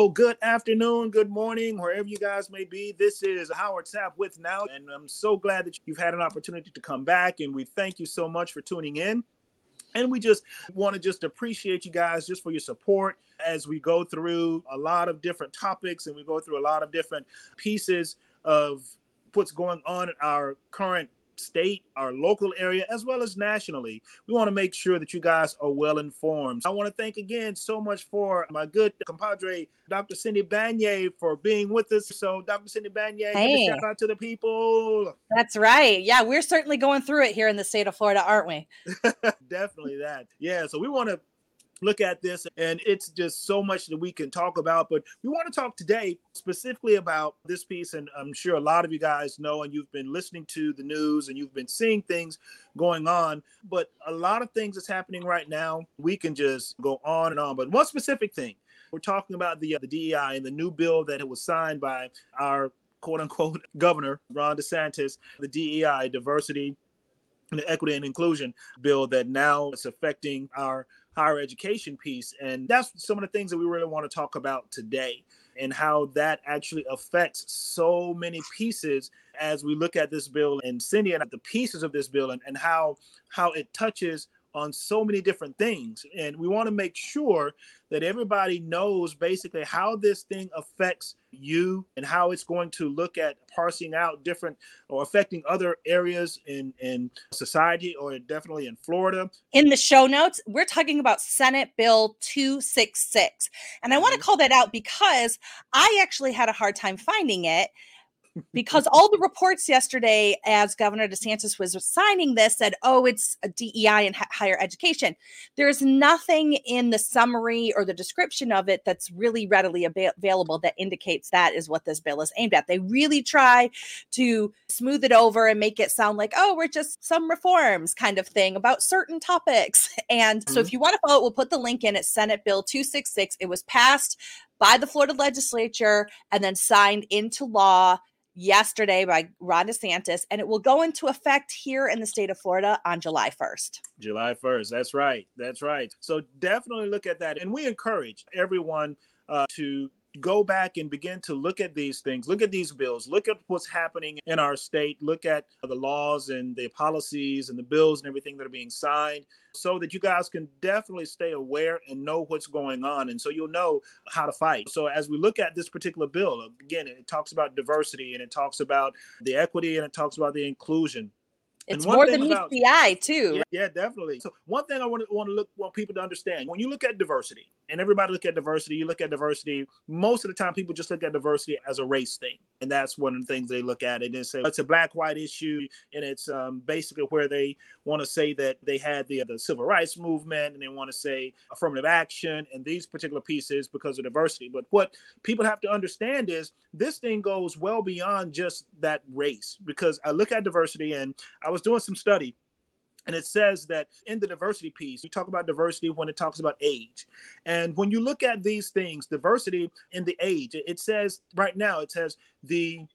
So, good afternoon, good morning, wherever you guys may be. This is Howard Sapp with Now, and I'm so glad that you've had an opportunity to come back. And we thank you so much for tuning in. And we just want to just appreciate you guys just for your support as we go through a lot of different topics and we go through a lot of different pieces of what's going on in our current state, our local area, as well as nationally. We want to make sure that you guys are well informed. I want to thank again so much for my good compadre, Dr. Cindy Banyai, for being with us. So, Dr. Cindy Banyai, hey. shout out to the people. That's right. Yeah, we're certainly going through it here in the state of Florida, aren't we? Definitely that. Yeah. So, we want to look at this and it's just so much that we can talk about but we want to talk today specifically about this piece and i'm sure a lot of you guys know and you've been listening to the news and you've been seeing things going on but a lot of things that's happening right now we can just go on and on but one specific thing we're talking about the uh, the DEI and the new bill that it was signed by our quote unquote governor Ron DeSantis, the DEI diversity and equity and inclusion bill that now is affecting our higher education piece. And that's some of the things that we really want to talk about today and how that actually affects so many pieces as we look at this bill and Cindy and the pieces of this bill and, and how how it touches on so many different things. And we want to make sure that everybody knows basically how this thing affects you and how it's going to look at parsing out different or affecting other areas in, in society or definitely in Florida. In the show notes, we're talking about Senate Bill 266. And I want to mm-hmm. call that out because I actually had a hard time finding it because all the reports yesterday, as Governor DeSantis was signing this, said, oh, it's a DEI and higher education. There's nothing in the summary or the description of it that's really readily ab- available that indicates that is what this bill is aimed at. They really try to smooth it over and make it sound like, oh, we're just some reforms kind of thing about certain topics. And mm-hmm. so if you want to follow it, we'll put the link in at Senate Bill 266. It was passed by the Florida legislature and then signed into law yesterday by Ron DeSantis, and it will go into effect here in the state of Florida on July 1st. July 1st. That's right. That's right. So definitely look at that. And we encourage everyone uh, to go back and begin to look at these things, look at these bills, look at what's happening in our state, look at the laws and the policies and the bills and everything that are being signed so that you guys can definitely stay aware and know what's going on. And so you'll know how to fight. So as we look at this particular bill, again, it talks about diversity and it talks about the equity and it talks about the inclusion. It's more than meets the eye, too. Yeah, yeah, definitely. So one thing I want to want to look want people to understand when you look at diversity, and everybody look at diversity, you look at diversity. Most of the time, people just look at diversity as a race thing, and that's one of the things they look at it and say it's a black white issue, and it's um, basically where they want to say that they had the the civil rights movement, and they want to say affirmative action and these particular pieces because of diversity. But what people have to understand is this thing goes well beyond just that race, because I look at diversity, and I was doing some study and it says that in the diversity piece, you talk about diversity when it talks about age. And when you look at these things, diversity in the age, it says right now, it says the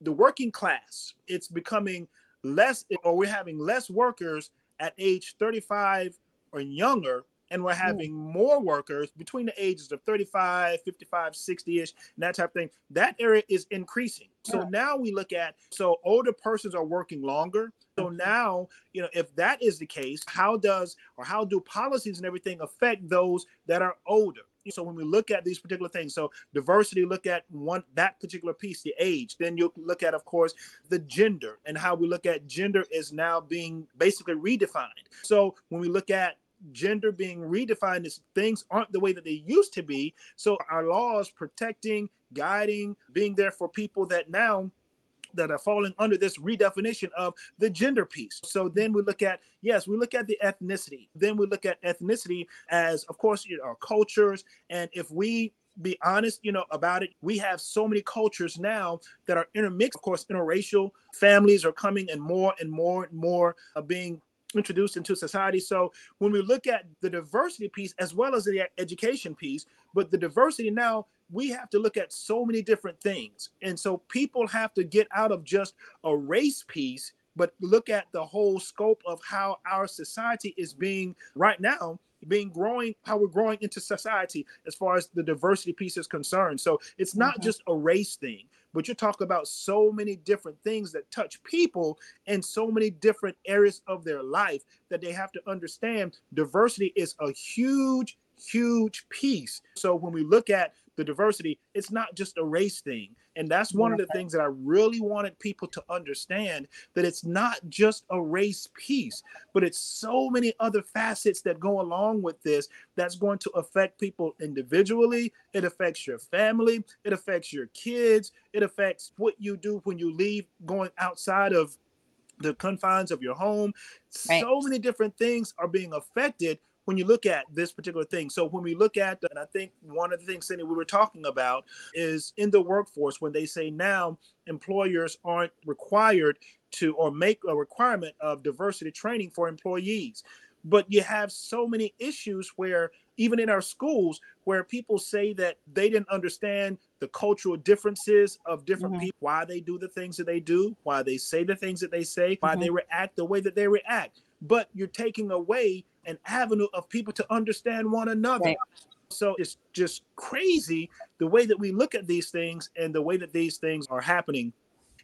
the working class, it's becoming less or we're having less workers at age 35 or younger and we're hmm. having Ooh. more workers between the ages of 35 55 60ish and that type of thing that area is increasing so yeah. now we look at so older persons are working longer so now you know if that is the case how does or how do policies and everything affect those that are older? So when we look at these particular things so diversity look at one that particular piece the age. Then you look at of course the gender and how we look at gender is now being basically redefined. So when we look at gender being redefined as things aren't the way that they used to be. So our laws protecting, guiding, being there for people that now that are falling under this redefinition of the gender piece. So then we look at yes, we look at the ethnicity. Then we look at ethnicity as, of course, you know, our cultures. And if we be honest, you know, about it, we have so many cultures now that are intermixed. Of course, interracial families are coming, and more and more and more are being introduced into society. So when we look at the diversity piece as well as the education piece, but the diversity now we have to look at so many different things. And so people have to get out of just a race piece, but look at the whole scope of how our society is being right now being growing, how we're growing into society as far as the diversity piece is concerned. So it's not mm-hmm. just a race thing, but you talk about so many different things that touch people in so many different areas of their life that they have to understand diversity is a huge, huge piece. So when we look at the diversity, it's not just a race thing. And that's one of the things that I really wanted people to understand that it's not just a race piece, but it's so many other facets that go along with this that's going to affect people individually. It affects your family, it affects your kids, it affects what you do when you leave going outside of the confines of your home. Right. So many different things are being affected when you look at this particular thing. So when we look at, and I think one of the things, Cindy, we were talking about is in the workforce when they say now employers aren't required to or make a requirement of diversity training for employees. But you have so many issues where even in our schools where people say that they didn't understand the cultural differences of different mm-hmm. people, why they do the things that they do, why they say the things that they say, why mm-hmm. they react the way that they react. But you're taking away an avenue of people to understand one another. Right. So it's just crazy the way that we look at these things and the way that these things are happening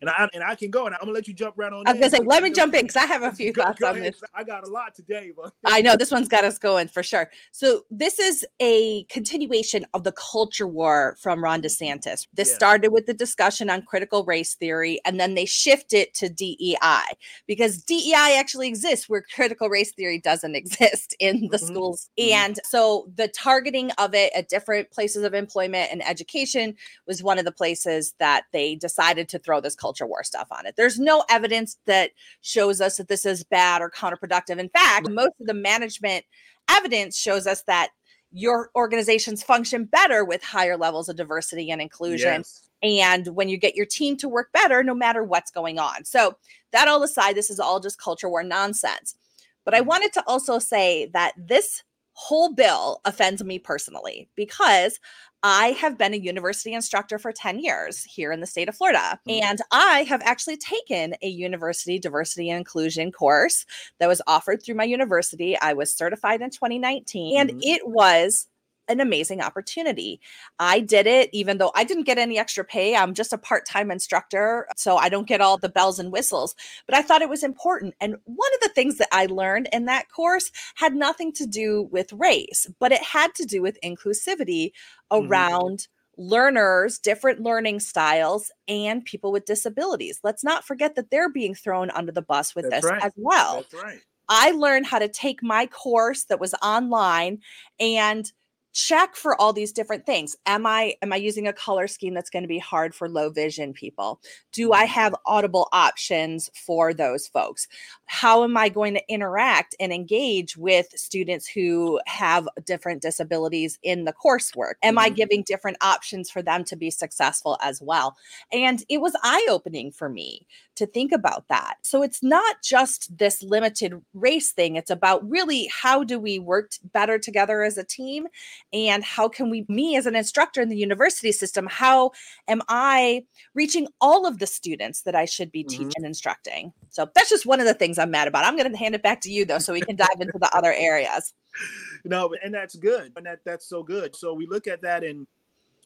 and I and I can go, and I'm gonna let you jump right on. I was gonna say, let me jump in because I have a few go, thoughts go on this. I got a lot today, but I know this one's got us going for sure. So this is a continuation of the culture war from Ron DeSantis. This yeah. started with the discussion on critical race theory, and then they shifted to DEI because DEI actually exists where critical race theory doesn't exist in the mm-hmm. schools, mm-hmm. and so the targeting of it at different places of employment and education was one of the places that they decided to throw this culture culture war stuff on it. There's no evidence that shows us that this is bad or counterproductive. In fact, most of the management evidence shows us that your organizations function better with higher levels of diversity and inclusion. Yes. And when you get your team to work better, no matter what's going on. So, that all aside, this is all just culture war nonsense. But I mm. wanted to also say that this whole bill offends me personally because I have been a university instructor for 10 years here in the state of Florida. Mm-hmm. And I have actually taken a university diversity and inclusion course that was offered through my university. I was certified in 2019, mm-hmm. and it was an amazing opportunity. I did it even though I didn't get any extra pay. I'm just a part time instructor, so I don't get all the bells and whistles, but I thought it was important. And one of the things that I learned in that course had nothing to do with race, but it had to do with inclusivity mm-hmm. around. Mm-hmm learners, different learning styles, and people with disabilities. Let's not forget that they're being thrown under the bus with That's this right. as well. That's right. I learned how to take my course that was online and check for all these different things. Am i am i using a color scheme that's going to be hard for low vision people? Do i mm-hmm. have audible options for those folks? How am i going to interact and engage with students who have different disabilities in the coursework? Am i mm-hmm. giving different options for them to be successful as well? And it was eye opening for me to think about that. So it's not just this limited race thing. It's about really how do we work better together as a team and how can we me as an instructor in the university system how am i reaching all of the students that i should be mm-hmm. teaching and instructing? So that's just one of the things i'm mad about. I'm going to hand it back to you though so we can dive into the other areas. No and that's good and that that's so good. So we look at that and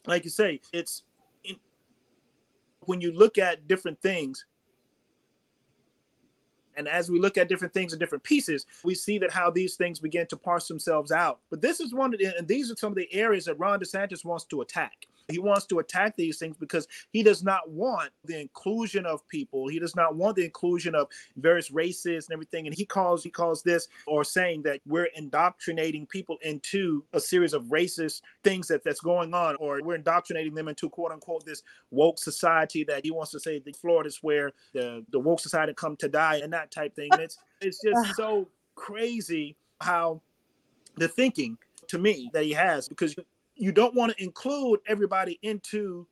like you say it's in, when you look at different things and as we look at different things and different pieces, we see that how these things begin to parse themselves out. But this is one of the, and these are some of the areas that Ron DeSantis wants to attack. He wants to attack these things because he does not want the inclusion of people. He does not want the inclusion of various races and everything. And he calls he calls this or saying that we're indoctrinating people into a series of racist things that that's going on, or we're indoctrinating them into quote unquote this woke society that he wants to say that Florida is where the, the woke society come to die and that type thing. And it's it's just so crazy how the thinking to me that he has because you don't want to include everybody into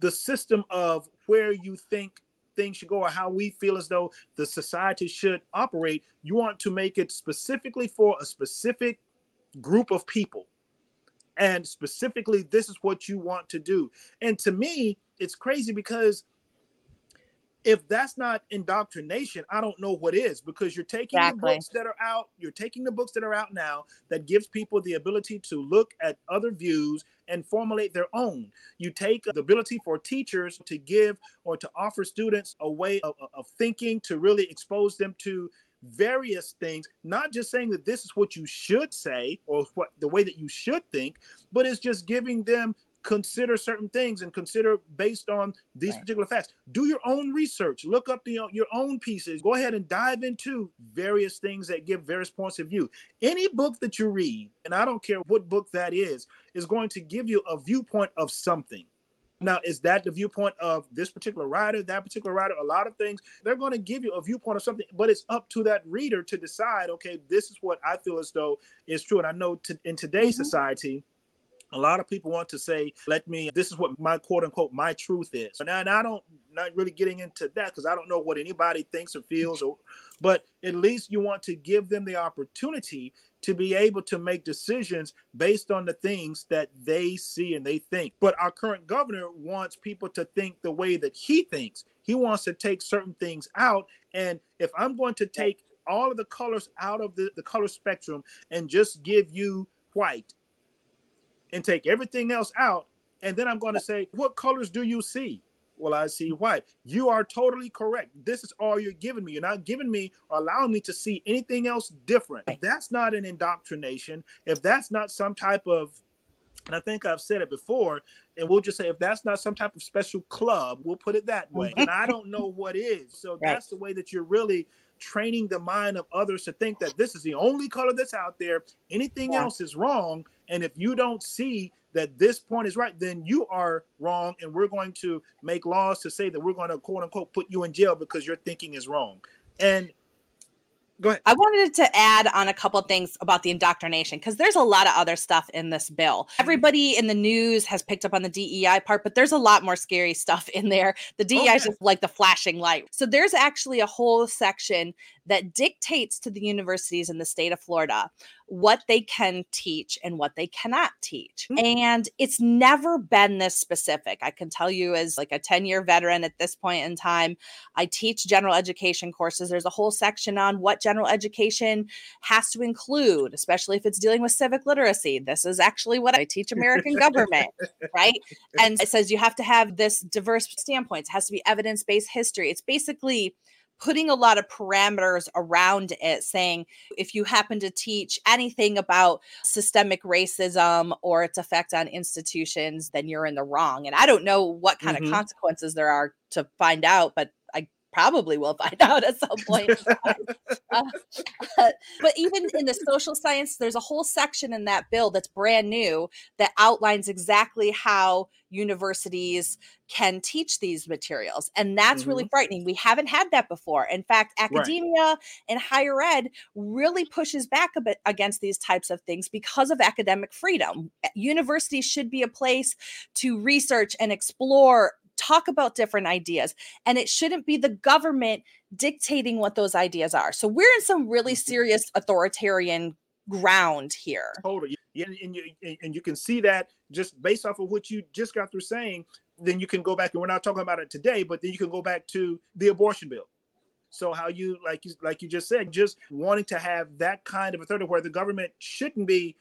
the system of where you think things should go or how we feel as though the society should operate. You want to make it specifically for a specific group of people. And specifically, this is what you want to do. And to me, it's crazy because if that's not indoctrination, I don't know what is because you're taking exactly. the books that are out, you're taking the books that are out now that gives people the ability to look at other views and formulate their own. You take the ability for teachers to give or to offer students a way of, of thinking to really expose them to various things, not just saying that this is what you should say or what the way that you should think, but it's just giving them consider certain things and consider based on these right. particular facts. Do your own research, look up the, your own pieces, go ahead and dive into various things that give various points of view. Any book that you read, and I don't care what book that is, is going to give you a viewpoint of something. Now, is that the viewpoint of this particular writer, that particular writer? A lot of things they're going to give you a viewpoint of something, but it's up to that reader to decide. Okay, this is what I feel as though is true, and I know to, in today's mm-hmm. society, a lot of people want to say, let me, this is what my quote unquote, my truth is. And I, and I don't, not really getting into that because I don't know what anybody thinks or feels, or, but at least you want to give them the opportunity to be able to make decisions based on the things that they see and they think. But our current governor wants people to think the way that he thinks. He wants to take certain things out. And if I'm going to take all of the colors out of the, the color spectrum and just give you white and take everything else out. And then I'm going to say, what colors do you see? Well, I see white. You are totally correct. This is all you're giving me. You're not giving me or allowing me to see anything else different. If that's not an indoctrination, if that's not some type of, and I think I've said it before, and we'll just say if that's not some type of special club, we'll put it that way. Mm-hmm. and I don't know what is. So right. that's the way that you're really training the mind of others to think that this is the only color that's out there. Anything yeah. else is wrong. And if you don't see that this point is right, then you are wrong. And we're going to make laws to say that we're going to quote unquote put you in jail because your thinking is wrong. And go ahead. I wanted to add on a couple things about the indoctrination because there's a lot of other stuff in this bill. Mm-hmm. Everybody in the news has picked up on the DEI part, but there's a lot more scary stuff in there. The DEI oh, is just like the flashing light. So there's actually a whole section that dictates to the universities in the state of Florida what they can teach and what they cannot teach. Mm-hmm. And it's never been this specific. I can tell you, as like a 10 year veteran at this point in time, I teach general education courses. There's a whole section on what general education has to include, especially if it's dealing with civic literacy. This is actually what I teach American government, right? And it says you have to have this diverse standpoints, it has to be evidence based history. It's basically putting a lot of parameters around it, saying if you happen to teach anything about systemic racism or its effect on institutions, then you're in the wrong. And I don't know what kind mm-hmm. of consequences there are to find out, but probably will find out at some point. uh, but even in the social science, there's a whole section in that bill that's brand new that outlines exactly how universities can teach these materials. And that's mm-hmm. really frightening. We haven't had that before. In fact, academia right. and higher ed really pushes back a bit against these types of things because of academic freedom. Universities should be a place to research and explore talk about different ideas and it shouldn't be the government dictating what those ideas are. So we're in some really mm-hmm. serious authoritarian ground here. Totally yeah, and you and you can see that just based off of what you just got through saying then you can go back and we're not talking about it today but then you can go back to the abortion bill. So how you like you like you just said just wanting to have that kind of authority where the government shouldn't be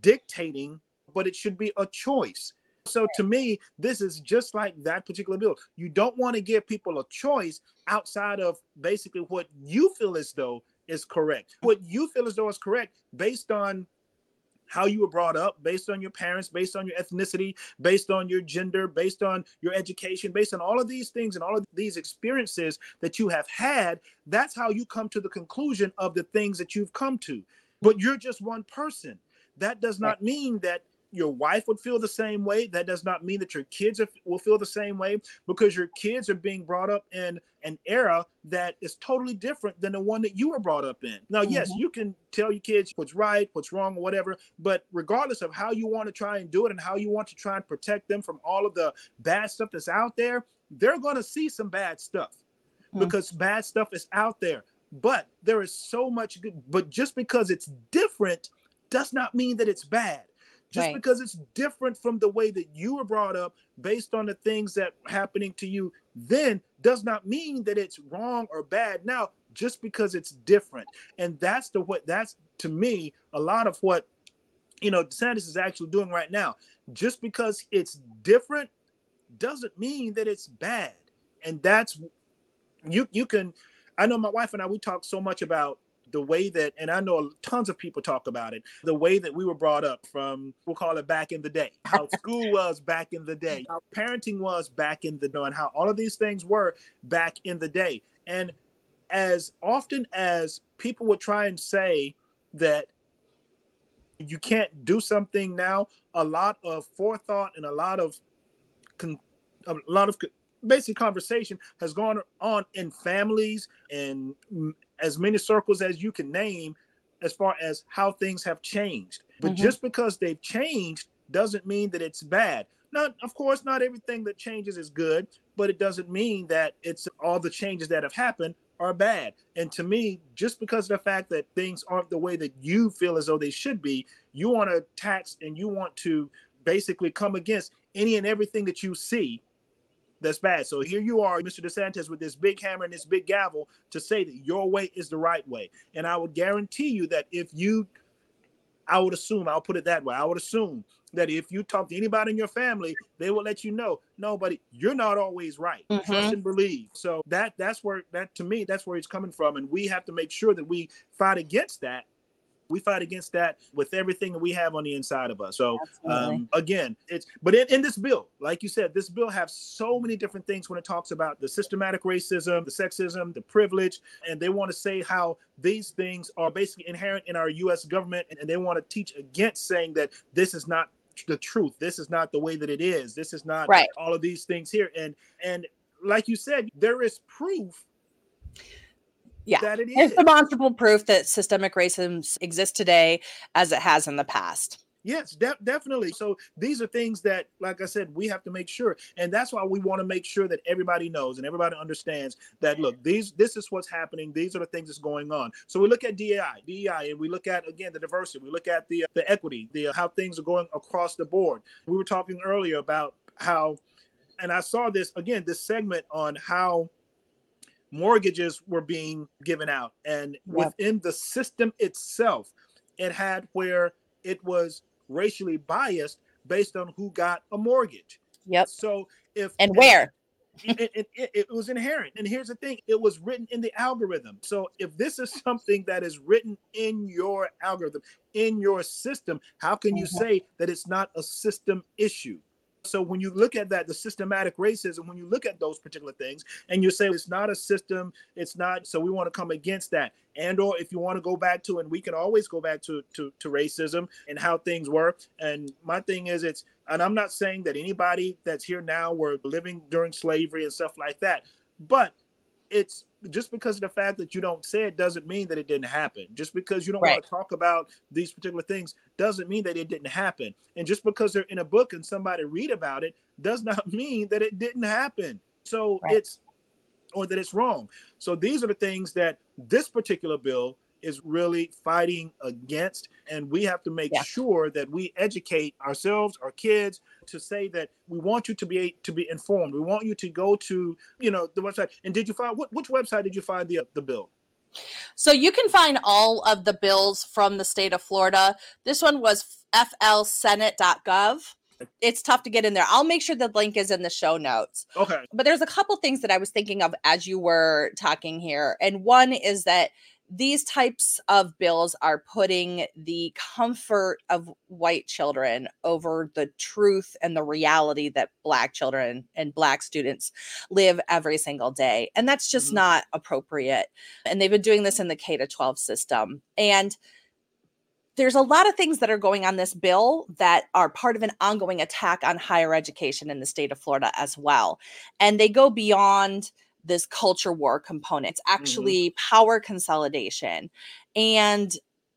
dictating but it should be a choice so to me, this is just like that particular bill. You don't want to give people a choice outside of basically what you feel as though is correct. What you feel as though is correct based on how you were brought up, based on your parents, based on your ethnicity, based on your gender, based on your education, based on all of these things and all of these experiences that you have had, that's how you come to the conclusion of the things that you've come to. But you're just one person. That does not mean that your wife would feel the same way. That does not mean that your kids are, will feel the same way because your kids are being brought up in an era that is totally different than the one that you were brought up in. Now, mm-hmm. yes, you can tell your kids what's right, what's wrong, or whatever, but regardless of how you want to try and do it and how you want to try and protect them from all of the bad stuff that's out there, they're going to see some bad stuff mm-hmm. because bad stuff is out there. But there is so much good, but just because it's different does not mean that it's bad Just Right. because it's different from the way that you were brought up based on the things that happening to you then does not mean that it's wrong or bad now just because it's different. And that's the what that's to me a lot of what you know DeSantis is actually doing right now. Just because it's different doesn't mean that it's bad. And that's you you can I know my wife and I we talk so much about the way that and I know tons of people talk about it, the way that we were brought up from we'll call it back in the day, how school was back in the day, how parenting was back in the day, and how all of these things were back in the day. And as often as people would try and say that you can't do something now, a lot of forethought and a lot of con- a lot of basic conversation has gone on in families and as many circles as you can name as far as how things have changed. But Mhm. just because they've changed doesn't mean that it's bad. Not, of course, not everything that changes is good, but it doesn't mean that it's all the changes that have happened are bad. And to me, just because of the fact that things aren't the way that you feel as though they should be, you want to tax and you want to basically come against any and everything that you see that's bad. So here you are, Mr. DeSantis, with this big hammer and this big gavel to say that your way is the right way. And I would guarantee you that if you, I would assume, I'll put it that way, I would assume that if you talk to anybody in your family, they will let you know, no, buddy, you're not always right. Mhm. Trust and believe. So that that's where that to me, that's where it's coming from. And we have to make sure that we fight against that. We fight against that with everything that we have on the inside of us. So um, again, it's but in, in this bill, like you said, this bill has so many different things when it talks about the systematic racism, the sexism, the privilege, and they want to say how these things are basically inherent in our U.S. government, and, and they want to teach against saying that this is not the truth. This is not the way that it is. This is not Right. all of these things here. And and like you said, there is proof Yeah. that it is. It's demonstrable proof that systemic racism exists today as it has in the past. Yes, de- definitely. So these are things that, like I said, we have to make sure, and that's why we want to make sure that everybody knows and everybody understands that. Look, these this is what's happening. These are the things that's going on. So we look at DEI, DEI, and we look at again the diversity. We look at the the equity, the how things are going across the board. We were talking earlier about how, and I saw this again, this segment on how mortgages were being given out, and Yep. within the system itself, it had where it was racially biased based on who got a mortgage. Yep. So if And where? it, it, it, it was inherent. And here's the thing: it was written in the algorithm. So if this is something that is written in your algorithm, in your system, how can you Mhm. say that it's not a system issue? So when you look at that, the systematic racism, when you look at those particular things, and you say it's not a system, it's not. So we want to come against that. And or if you want to go back to, and we can always go back to to, to racism and how things were. And my thing is, it's and I'm not saying that anybody that's here now were living during slavery and stuff like that, but it's just because of the fact that you don't say it doesn't mean that it didn't happen. Just because you don't Right. want to talk about these particular things doesn't mean that it didn't happen. And just because they're in a book and somebody read about it does not mean that it didn't happen. So Right. it's or that it's wrong. So these are the things that this particular bill is really fighting against and we have to make Yeah. sure that we educate ourselves our kids to say that we want you to be to be informed we want you to go to you know the website and did you find what which website did you find the the bill So you can find all of the bills from the state of Florida. This one was flsenate.gov. It's tough to get in there. I'll make sure the link is in the show notes. okay But there's a couple things that I was thinking of as you were talking here. And one is that these types of bills are putting the comfort of white children over the truth and the reality that black children and black students live every single day. And that's just Mhm. not appropriate. And they've been doing this in the K to 12 system. And there's a lot of things that are going on this bill that are part of an ongoing attack on higher education in the state of Florida as well. And they go beyond this culture war component. It's mm-hmm. actually power consolidation. And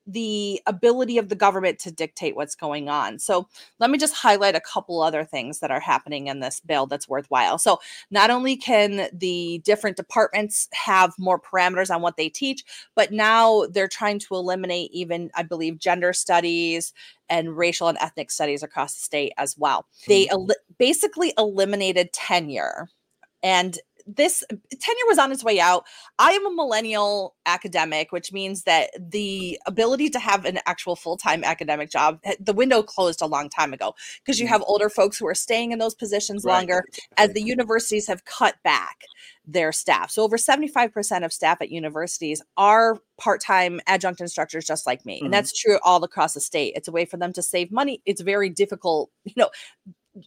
the ability of the government to dictate what's going on. So, let me just highlight a couple other things that are happening in this bill that's worthwhile. So, not only can the different departments have more parameters on what they teach, but now they're trying to eliminate even, I believe, gender studies and racial and ethnic studies across the state as well. They mm-hmm. el- basically eliminated tenure. And this tenure was on its way out. I am a millennial academic, which means that the ability to have an actual full time academic job, the window closed a long time ago because you have older folks who are staying in those positions Right. longer as the universities have cut back their staff. So over 75% of staff at universities are part-time adjunct instructors just like me. Mhm. And that's true all across the state. It's a way for them to save money. It's very difficult, you know,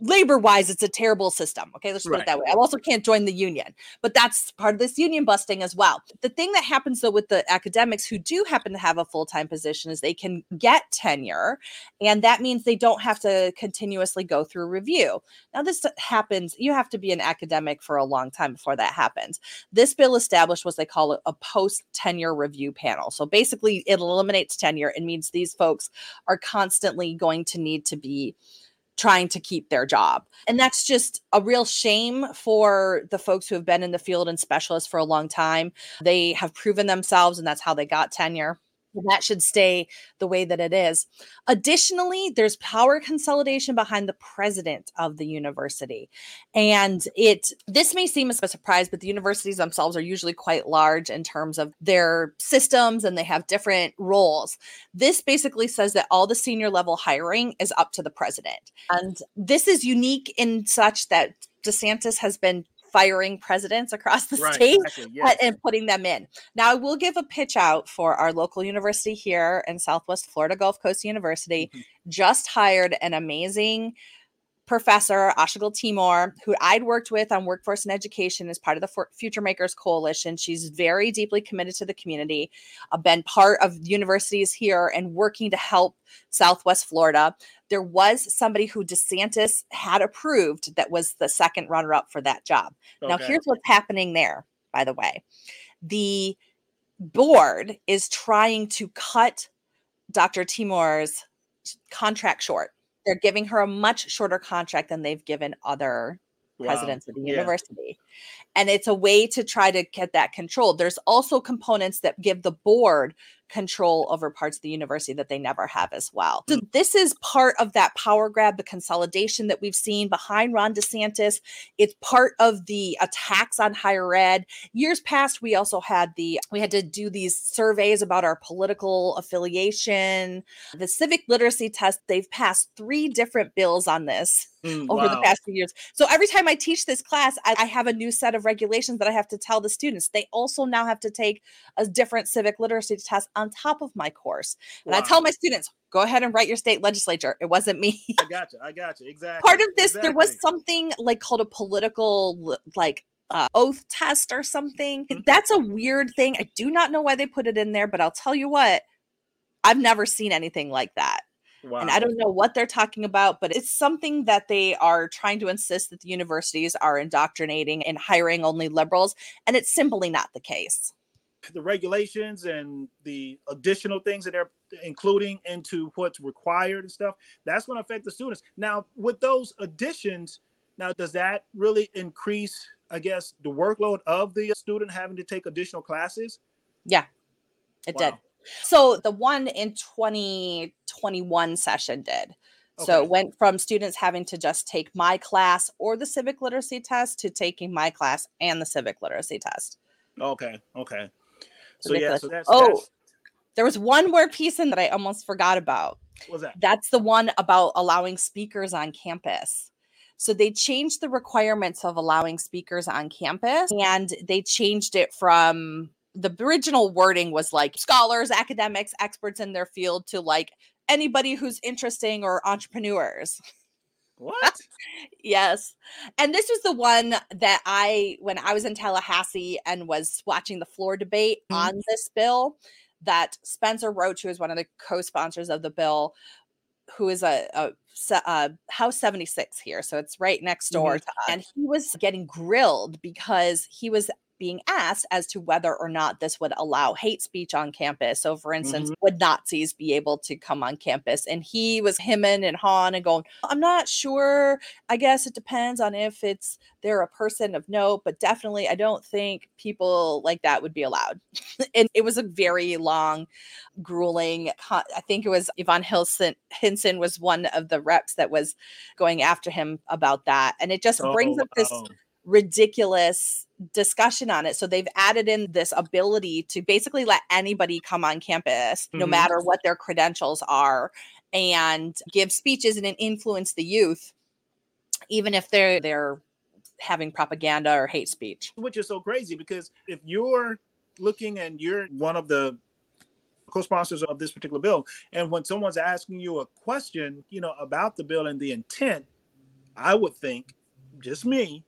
labor wise it's a terrible system okay? Let's put Right. it that way. I also can't join the union but that's part of this union busting as well. The thing that happens though with the academics who do happen to have a full-time position is they can get tenure and that means they don't have to continuously go through review. Now this happens you have to be an academic for a long time before that happens. This bill established what they call a- a post tenure review panel. So basically it eliminates tenure. And means these folks are constantly going to need to be trying to keep their job. And that's just a real shame for the folks who have been in the field and specialists for a long time. They have proven themselves, and that's how they got tenure. That should stay the way that it is. Additionally, there's power consolidation behind the president of the university. And it this may seem as a surprise, but the universities themselves are usually quite large in terms of their systems and they have different roles. This basically says that all the senior level hiring is up to the president. And this is unique in such that DeSantis has been firing presidents across the Right. state Exactly. Yes. and putting them in. Now, I will give a pitch out for our local university here in Southwest Florida, Gulf Coast University. Mhm. Just hired an amazing professor, Aysegul Timur, who I'd worked with on workforce and education as part of the For- Future Makers Coalition. She's very deeply committed to the community, uh, been part of universities here and working to help Southwest Florida. There was somebody who DeSantis had approved that was the second runner up for that job. Now, here's what's happening there, by the way. The board is trying to cut Dr. Timur's contract short. They're giving her a much shorter contract than they've given other Wow. presidents of the Yeah. university. And it's a way to try to get that controlled. There's also components that give the board control over parts of the university that they never have as well. So mm. this is part of that power grab, the consolidation that we've seen behind Ron DeSantis. It's part of the attacks on higher ed. Years past, we also had the we had to do these surveys about our political affiliation, the civic literacy test. They've passed three different bills on this Mm, over the past few years. So every time I teach this class, I, I have a new set of regulations that I have to tell the students. They also now have to take a different civic literacy test on top of my course. And I tell my students, go ahead and write your state legislature. It wasn't me. I got you. I got you. Exactly. Part of this, there was something like called a political like uh, oath test or something. Mhm. That's a weird thing. I do not know why they put it in there, but I'll tell you what, I've never seen anything like that. Wow. And I don't know what they're talking about, but it's something that they are trying to insist that the universities are indoctrinating and hiring only liberals. And it's simply not the case. the regulations and the additional things that they're including into what's required and stuff that's going to affect the students now with those additions now does that really increase i guess the workload of the student having to take additional classes Yeah, it did. So the one in 2021 session did. So it went from students having to just take my class or the civic literacy test to taking my class and the civic literacy test. okay okay so yeah so that's Oh. that's, There was one more piece in that I almost forgot about. what's that That's the one about allowing speakers on campus. So they changed the requirements of allowing speakers on campus and they changed it from the original wording was like scholars, academics, experts in their field to like anybody who's interesting or entrepreneurs. what Yes. And this was the one that I, when I was in Tallahassee and was watching the floor debate Mhm. on this bill, that Spencer Roach, who is one of the co sponsors of the bill, who is a, a, se- uh, House 76 here. So it's right next door Mhm. to us. And he was getting grilled because he was being asked as to whether or not this would allow hate speech on campus. So, for instance, Mhm. would Nazis be able to come on campus? And he was hemming and hawing and going, I'm not sure. I guess it depends on if it's they're a person of note, but definitely I don't think people like that would be allowed. and it was a very long, grueling. I think it was Yvonne Hilson Hinson was one of the reps that was going after him about that, and it just brings Oh, up this wow. ridiculous discussion on it. So they've added in this ability to basically let anybody come on campus, no Mhm. matter what their credentials are, and give speeches and influence the youth, even if they're they're having propaganda or hate speech. which is so crazy because if you're looking and you're one of the co-sponsors of this particular bill and when someone's asking you a question you know about the bill and the intent i would think just me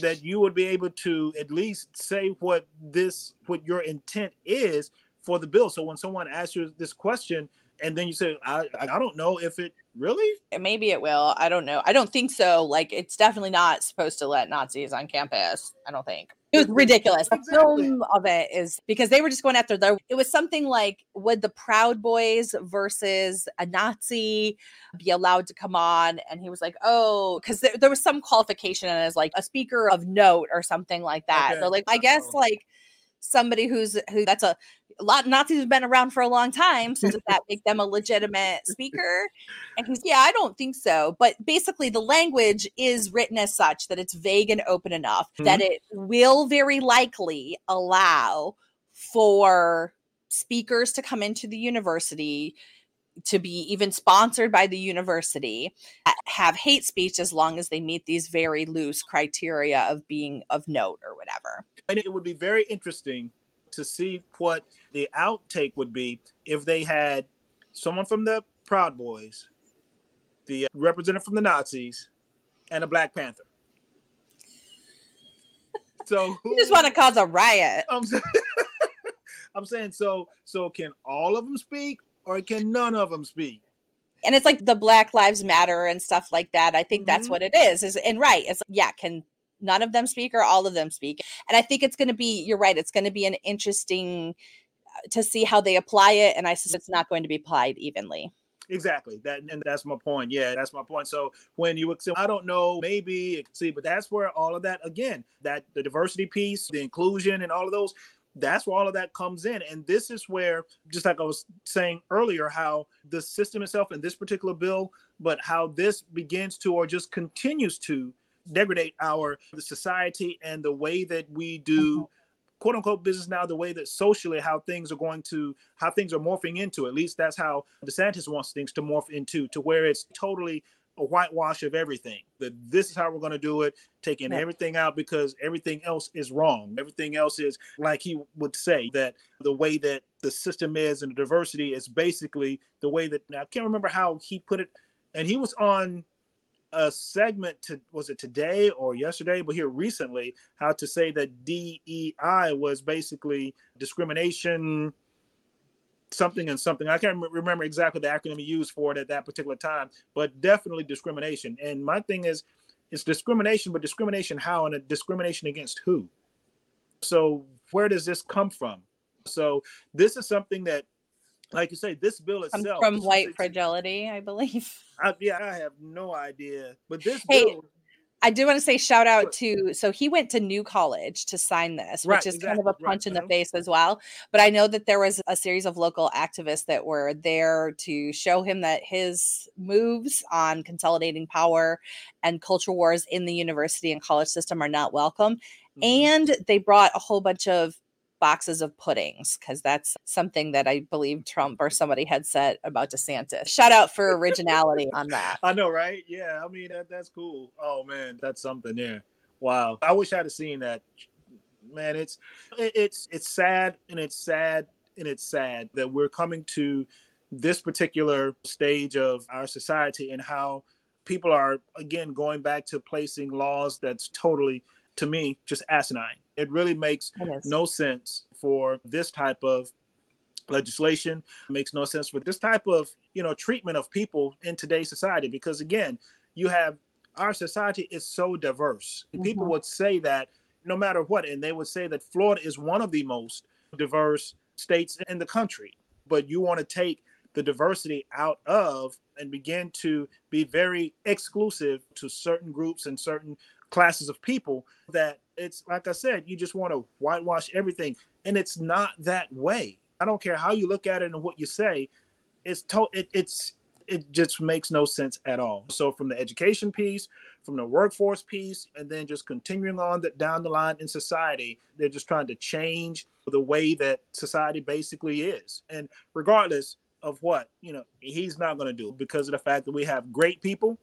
that you would be able to at least say what this what your intent is for the bill so when someone asks you this question and then you say i i don't know if it really Maybe it will. I don't know. I don't think so. Like it's definitely not supposed to let Nazis on campus. I don't think. It was ridiculous. The film of it is because they were just going after the it was something like would the Proud Boys versus a Nazi be allowed to come on? And he was like, Oh, because there, there was some qualification as like a speaker of note or something like that. Okay. They're like, I guess Oh. like somebody who's who that's a a lot Nazis have been around for a long time. So does that make them a legitimate speaker? And he's, yeah, I don't think so. But basically, the language is written as such that it's vague and open enough that mm-hmm. it will very likely allow for speakers to come into the university to be even sponsored by the university have hate speech as long as they meet these very loose criteria of being of note or whatever and it would be very interesting to see what the outtake would be if they had someone from the Proud Boys, the representative from the Nazis, and a Black Panther. So you just want to cause a riot I'm saying, I'm saying so. So can all of them speak, or can none of them speak? and it's like the black lives matter and stuff like that i think that's Mhm. what it is is and right it's yeah can none of them speak or all of them speak and i think it's going to be you're right it's going to be an interesting uh, to see how they apply it and i suspect it's not going to be applied evenly Exactly. That and that's my point. Yeah, that's my point. So when you say, I don't know, maybe see, but that's where all of that again, that the diversity piece, the inclusion, and all of those, that's where all of that comes in. And this is where, just like I was saying earlier, how the system itself in this particular bill, but how this begins to or just continues to degrade our the society and the way that we do mm-hmm. quote unquote business now the way that socially how things are going to how things are morphing into. At least that's how desantis wants things to morph into to where it's totally a whitewash of everything that this is how we're going to do it taking Yeah. everything out because everything else is wrong. Everything else is like he would say that the way that the system is and the diversity is basically the way that now i can't remember how he put it and he was on a segment to was it today or yesterday? But here recently how to say that DEI was basically discrimination something and something. I can't remember exactly the acronym he used for it at that particular time but definitely discrimination. And my thing is it's discrimination but discrimination how and a discrimination against who? So where does this come from? So this is something that like you say this bill itself from this is white fragility i believe I, yeah, I have no idea. But this Hey, bill, I do want to say shout out to so he went to New College to sign this, Right, which is kind of a exactly, right, punch in the face as well. But I know that there was a series of local activists that were there to show him that his moves on consolidating power and culture wars in the university and college system are not welcome. Mhm. And they brought a whole bunch of boxes of puddings because that's something that I believe Trump or somebody had said about DeSantis. Shout out for originality on that. I know, right? Yeah, I mean that that's cool. Oh man, that's something there. Wow, I wish I'd have seen that. Man, it's it- it's it's sad and it's sad and it's sad that we're coming to this particular stage of our society and how people are again going back to placing laws that's totally to me just asinine. It really makes is. no sense for this type of legislation It makes no sense for this type of you know treatment of people in today's society because again you have our society is so diverse people Mhm. would say that no matter what. And they would say that Florida is one of the most diverse states in the country. But you want to take the diversity out of and begin to be very exclusive to certain groups and certain classes of people that it's like I said, you just want to whitewash everything. And it's not that way. I don't care how you look at it and what you say. It's to, it, it's it just makes no sense at all. So from the education piece, from the workforce piece, and then just continuing on that down the line in society, they're just trying to change the way that society basically is. And regardless of what, you know, he's not going to do because of the fact that we have great people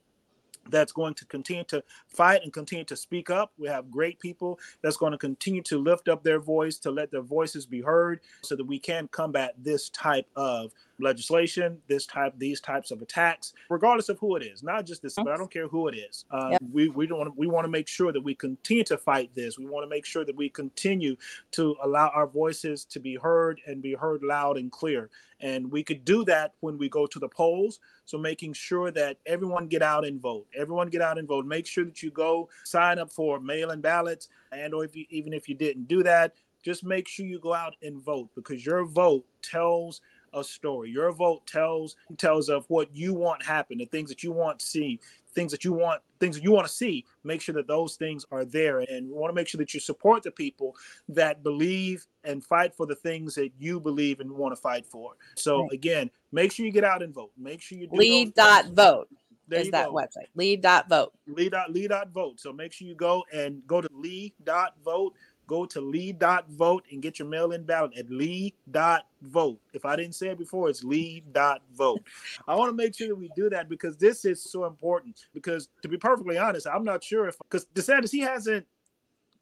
that's going to continue to fight and continue to speak up. We have great people that's going to continue to lift up their voice, to let their voices be heard, so that we can combat this type of legislation, this type, these types of attacks, regardless of who it is. Not just this, but I don't care who it is. Um, yep. We we don't we want to make sure that we continue to fight this. We want to make sure that we continue to allow our voices to be heard and be heard loud and clear. And we could do that when we go to the polls. So making sure that everyone get out and vote. Everyone get out and vote. Make sure that you go sign up for mail-in ballots, and or if you even if you didn't do that, just make sure you go out and vote because your vote tells a story. Your vote tells tells of what you want happen, the things that you want to see, things that you want, things that you want to see. Make sure that those things are there, and we want to make sure that you support the people that believe and fight for the things that you believe and want to fight for. So right. again, make sure you get out and vote. Make sure you lead dot vote. There is that go. website lead dot vote lead dot lead dot vote so make sure you go and go to lead dot vote go to lead.vote and get your mail in ballot at lead.vote. If I didn't say it before, it's lead.vote. I want to make sure that we do that because this is so important. Because to be perfectly honest, I'm not sure if, because DeSantis, he hasn't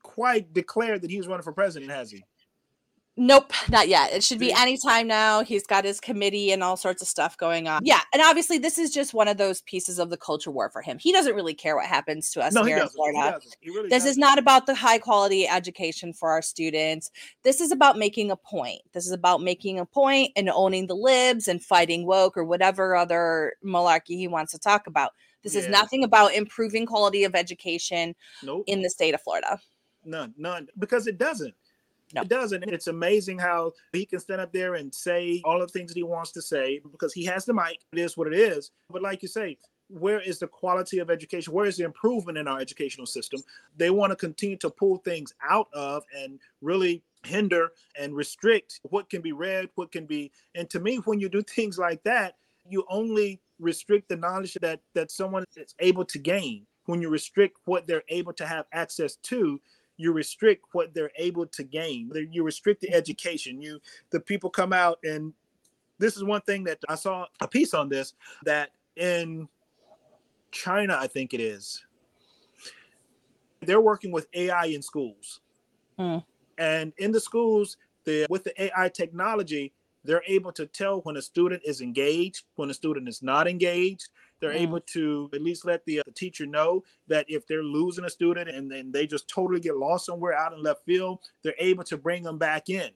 quite declared that he's running for president, has he? Nope, not yet. It should be anytime now. He's got his committee and all sorts of stuff going on. Yeah, and obviously this is just one of those pieces of the culture war for him. He doesn't really care what happens to us no, here in Florida. He he really this doesn't. is not about the high quality education for our students. This is about making a point. This is about making a point and owning the libs and fighting woke or whatever other malarkey he wants to talk about. This yeah. is nothing about improving quality of education nope. in the state of Florida. None, none, because it doesn't no. It doesn't. It's amazing how he can stand up there and say all the things that he wants to say because he has the mic. It is what it is. But like you say, where is the quality of education? Where is the improvement in our educational system? They want to continue to pull things out of and really hinder and restrict what can be read, what can be. And to me, when you do things like that, you only restrict the knowledge that that someone is able to gain. When you restrict what they're able to have access to, you restrict what they're able to gain. You restrict the education. You the people come out and this is one thing that I saw a piece on this that in China, I think it is, they're working with AI in schools. Mm. And in the schools, the with the AI technology, they're able to tell when a student is engaged, when a student is not engaged. They're mm. able to at least let the, uh, the, teacher know that if they're losing a student and then they just totally get lost somewhere out in left field, they're able to bring them back in.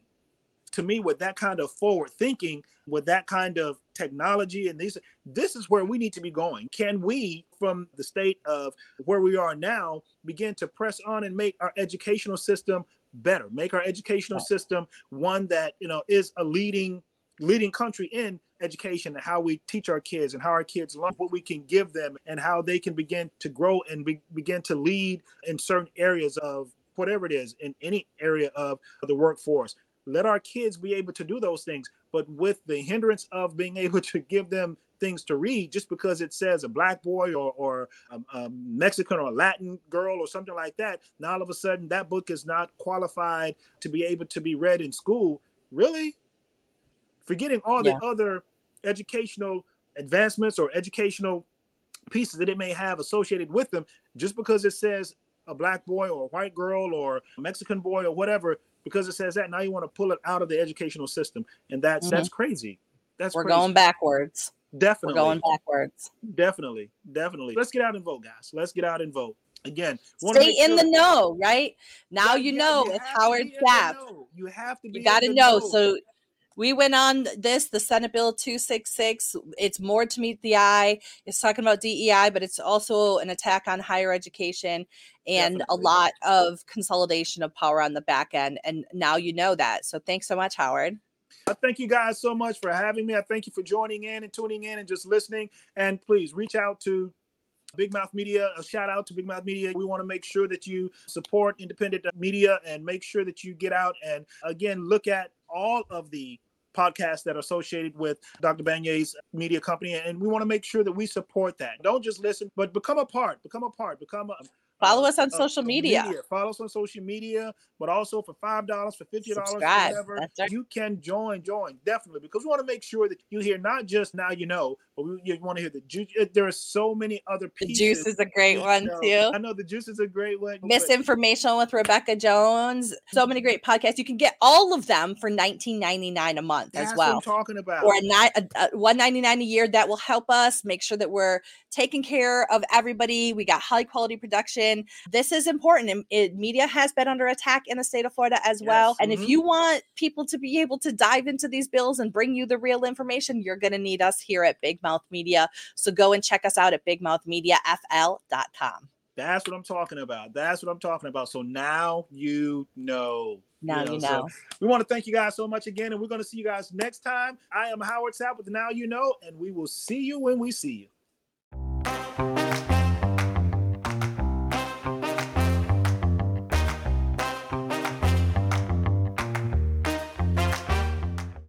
To me, with that kind of forward thinking, with that kind of technology, and these, this is where we need to be going. Can we, from the state of where we are now, begin to press on and make our educational system better, make our educational system one that you know is a leading leading country in education and how we teach our kids and how our kids learn what we can give them and how they can begin to grow and be, begin to lead in certain areas of whatever it is in any area of the workforce. Let our kids be able to do those things but with the hindrance of being able to give them things to read just because it says a black boy or, or a, a mexican or a latin girl or something like that now all of a sudden that book is not qualified to be able to be read in school really forgetting all the other educational advancements or educational pieces that it may have associated with them just because it says a black boy or a white girl or a Mexican boy or whatever because it says that now you want to pull it out of the educational system. And that's mm-hmm. that's crazy. That's we're crazy. going backwards. Definitely. we're going backwards. Definitely. Definitely. Let's get out and vote guys. Let's get out and vote. Again stay in sure the know right? Now yeah, you know yeah, it's howard Sapp you have to you got to know, know. So we went on this, the Senate Bill 266. It's more to meet the eye. It's talking about DEI, but it's also an attack on higher education and Definitely. a lot of consolidation of power on the back end. And now you know that. So thanks so much, Howard. I thank you guys so much for having me. I thank you for joining in and tuning in and just listening. And please reach out to Big Mouth Media, a shout out to Big Mouth Media. We want to make sure that you support independent media and make sure that you get out and again look at all of the podcasts that are associated with Dr. Banyai's media company. And we want to make sure that we support that. Don't just listen, but become a part, become a part, become a Follow us on social media. media. Follow us on social media, but also for five dollars, for fifty dollars, whatever, right. you can join. Join definitely because we want to make sure that you hear not just now you know, but we, you want to hear the juice. There are so many other pieces. The juice is a great one know. too. I know the juice is a great one. Misinformation with Rebecca Jones. So many great podcasts. You can get all of them for nineteen ninety nine a month That's as well. What I'm talking about or a, one ninety nine a year. That will help us make sure that we're taking care of everybody. We got high quality production. This is important. And it, media has been under attack in the state of Florida as yes. well. And mm-hmm. if you want people to be able to dive into these bills and bring you the real information, you're going to need us here at Big Mouth Media. So go and check us out at bigmouthmediafl.com. That's what I'm talking about. That's what I'm talking about. So now you know. Now you know. You know. So we want to thank you guys so much again, and we're going to see you guys next time. I am Howard Sapp with Now You Know, and we will see you when we see you.